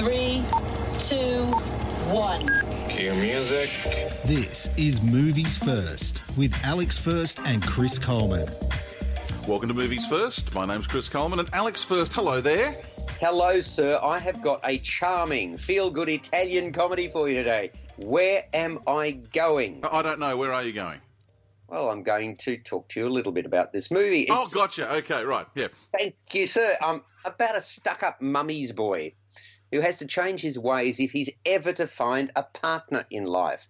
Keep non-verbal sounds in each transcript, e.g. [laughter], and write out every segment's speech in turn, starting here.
Five, four, three, two, one. Cue music. This is Movies First with Alex First and Chris Coleman. Welcome to Movies First. My name's Chris Coleman and Alex First. Hello there. Hello, sir. I have got a charming, feel good Italian comedy for you today. Where am I going? I don't know. Where are you going? Well, I'm going to talk to you a little bit about this movie. Oh, gotcha. Okay, right. Yeah. Thank you, sir. I'm about a stuck up mummy's boy who has to change his ways if he's ever to find a partner in life.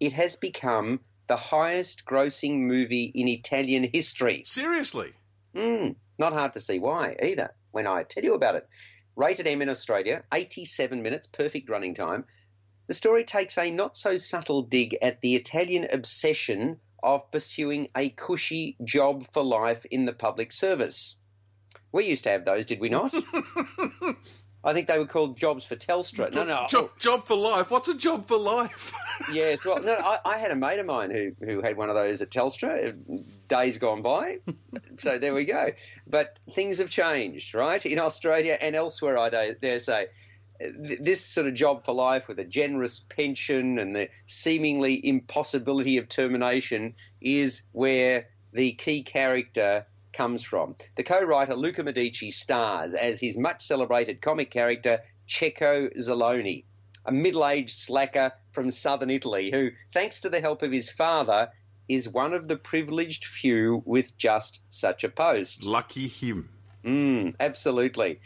It has become the highest grossing movie in Italian history. Seriously. Hmm, not hard to see why either when I tell you about it. Rated M in Australia, 87 minutes, perfect running time. The story takes a not so subtle dig at the Italian obsession of pursuing a cushy job for life in the public service. We used to have those, did we not? [laughs] I think they were called jobs for Telstra. No, no. Job, oh. job for life. What's a job for life? [laughs] Yes, well, no, I, I had a mate of mine who who had one of those at Telstra. Days gone by, [laughs] so there we go. But things have changed, right? In Australia and elsewhere, I dare say. This sort of job for life with a generous pension and the seemingly impossibility of termination is where the key character comes from. The co-writer Luca Medici stars as his much celebrated comic character Checco Zalone a middle aged slacker from southern Italy who, thanks to the help of his father, is one of the privileged few with just such a post. Lucky him. Mm, absolutely.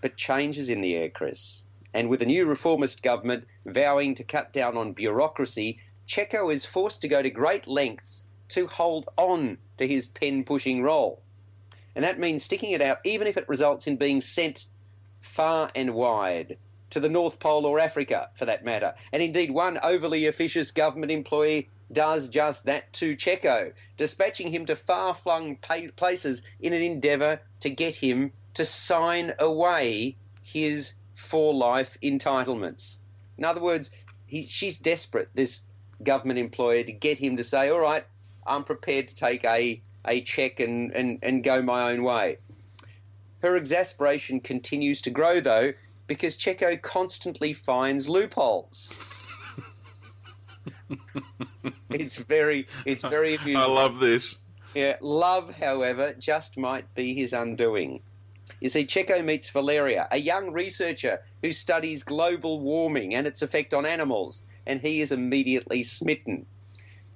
But change is in the air, Chris. And with a new reformist government vowing to cut down on bureaucracy, Checco is forced to go to great lengths to hold on to his pen pushing role. And that means sticking it out, even if it results in being sent far and wide to the North Pole or Africa, for that matter. And indeed, one overly officious government employee does just that to Checco, dispatching him to far flung places in an endeavour to get him to sign away his for life entitlements. In other words, he, she's desperate, this government employer, to get him to say, all right, I'm prepared to take a, a check and, and, and go my own way. Her exasperation continues to grow, though, because Checco constantly finds loopholes. [laughs] it's very, it's very amusing. I love this. Yeah, love, however, just might be his undoing. You see, Checco meets Valeria, a young researcher who studies global warming and its effect on animals, and he is immediately smitten.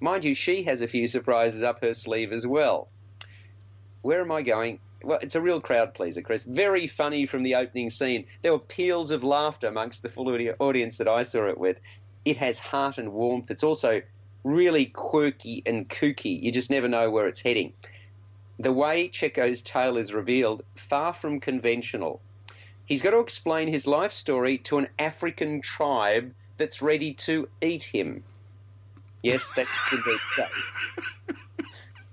Mind you, she has a few surprises up her sleeve as well. Where am I going? Well, it's a real crowd pleaser, Chris. Very funny from the opening scene. There were peals of laughter amongst the full audience that I saw it with. It has heart and warmth. It's also really quirky and kooky. You just never know where it's heading. The way Checco's tale is revealed, far from conventional. He's got to explain his life story to an African tribe that's ready to eat him. Yes, that's the case.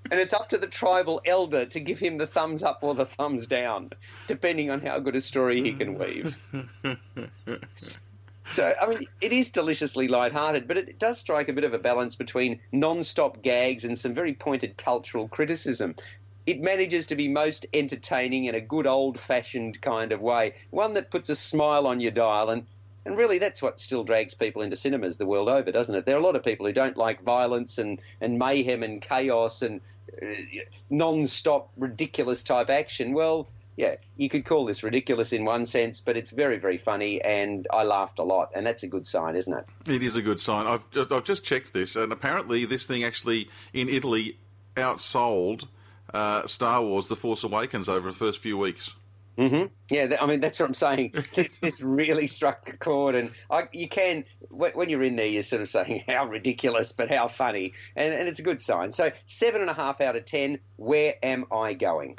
And it's up to the tribal elder to give him the thumbs up or the thumbs down, depending on how good a story he can weave. [laughs] So, I mean, it is deliciously light-hearted, but it does strike a bit of a balance between non-stop gags and some very pointed cultural criticism. It manages to be most entertaining in a good old-fashioned kind of way, one that puts a smile on your dial, and and really that's what still drags people into cinemas the world over, doesn't it? There are a lot of people who don't like violence and, and mayhem and chaos and uh, non-stop ridiculous type action. Well, yeah, you could call this ridiculous in one sense, but it's very, very funny, and I laughed a lot, and that's a good sign, isn't it? It is a good sign. I've just, I've just checked this, and apparently this thing actually in Italy outsold uh, Star Wars: The Force Awakens over the first few weeks. Hmm Yeah, th- I mean that's what I'm saying. [laughs] this, this really struck the chord, and I, you can when, when you're in there, you're sort of saying [laughs] how ridiculous, but how funny, and, and it's a good sign. So seven and a half out of ten. Where am I going?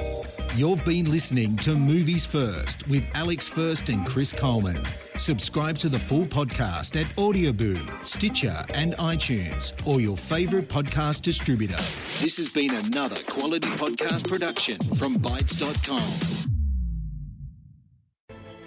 You've been listening to Movies First with Alex First and Chris Coleman. Subscribe to the full podcast at Audioboom, Stitcher, and iTunes, or your favourite podcast distributor. This has been another quality podcast production from Bytes.com.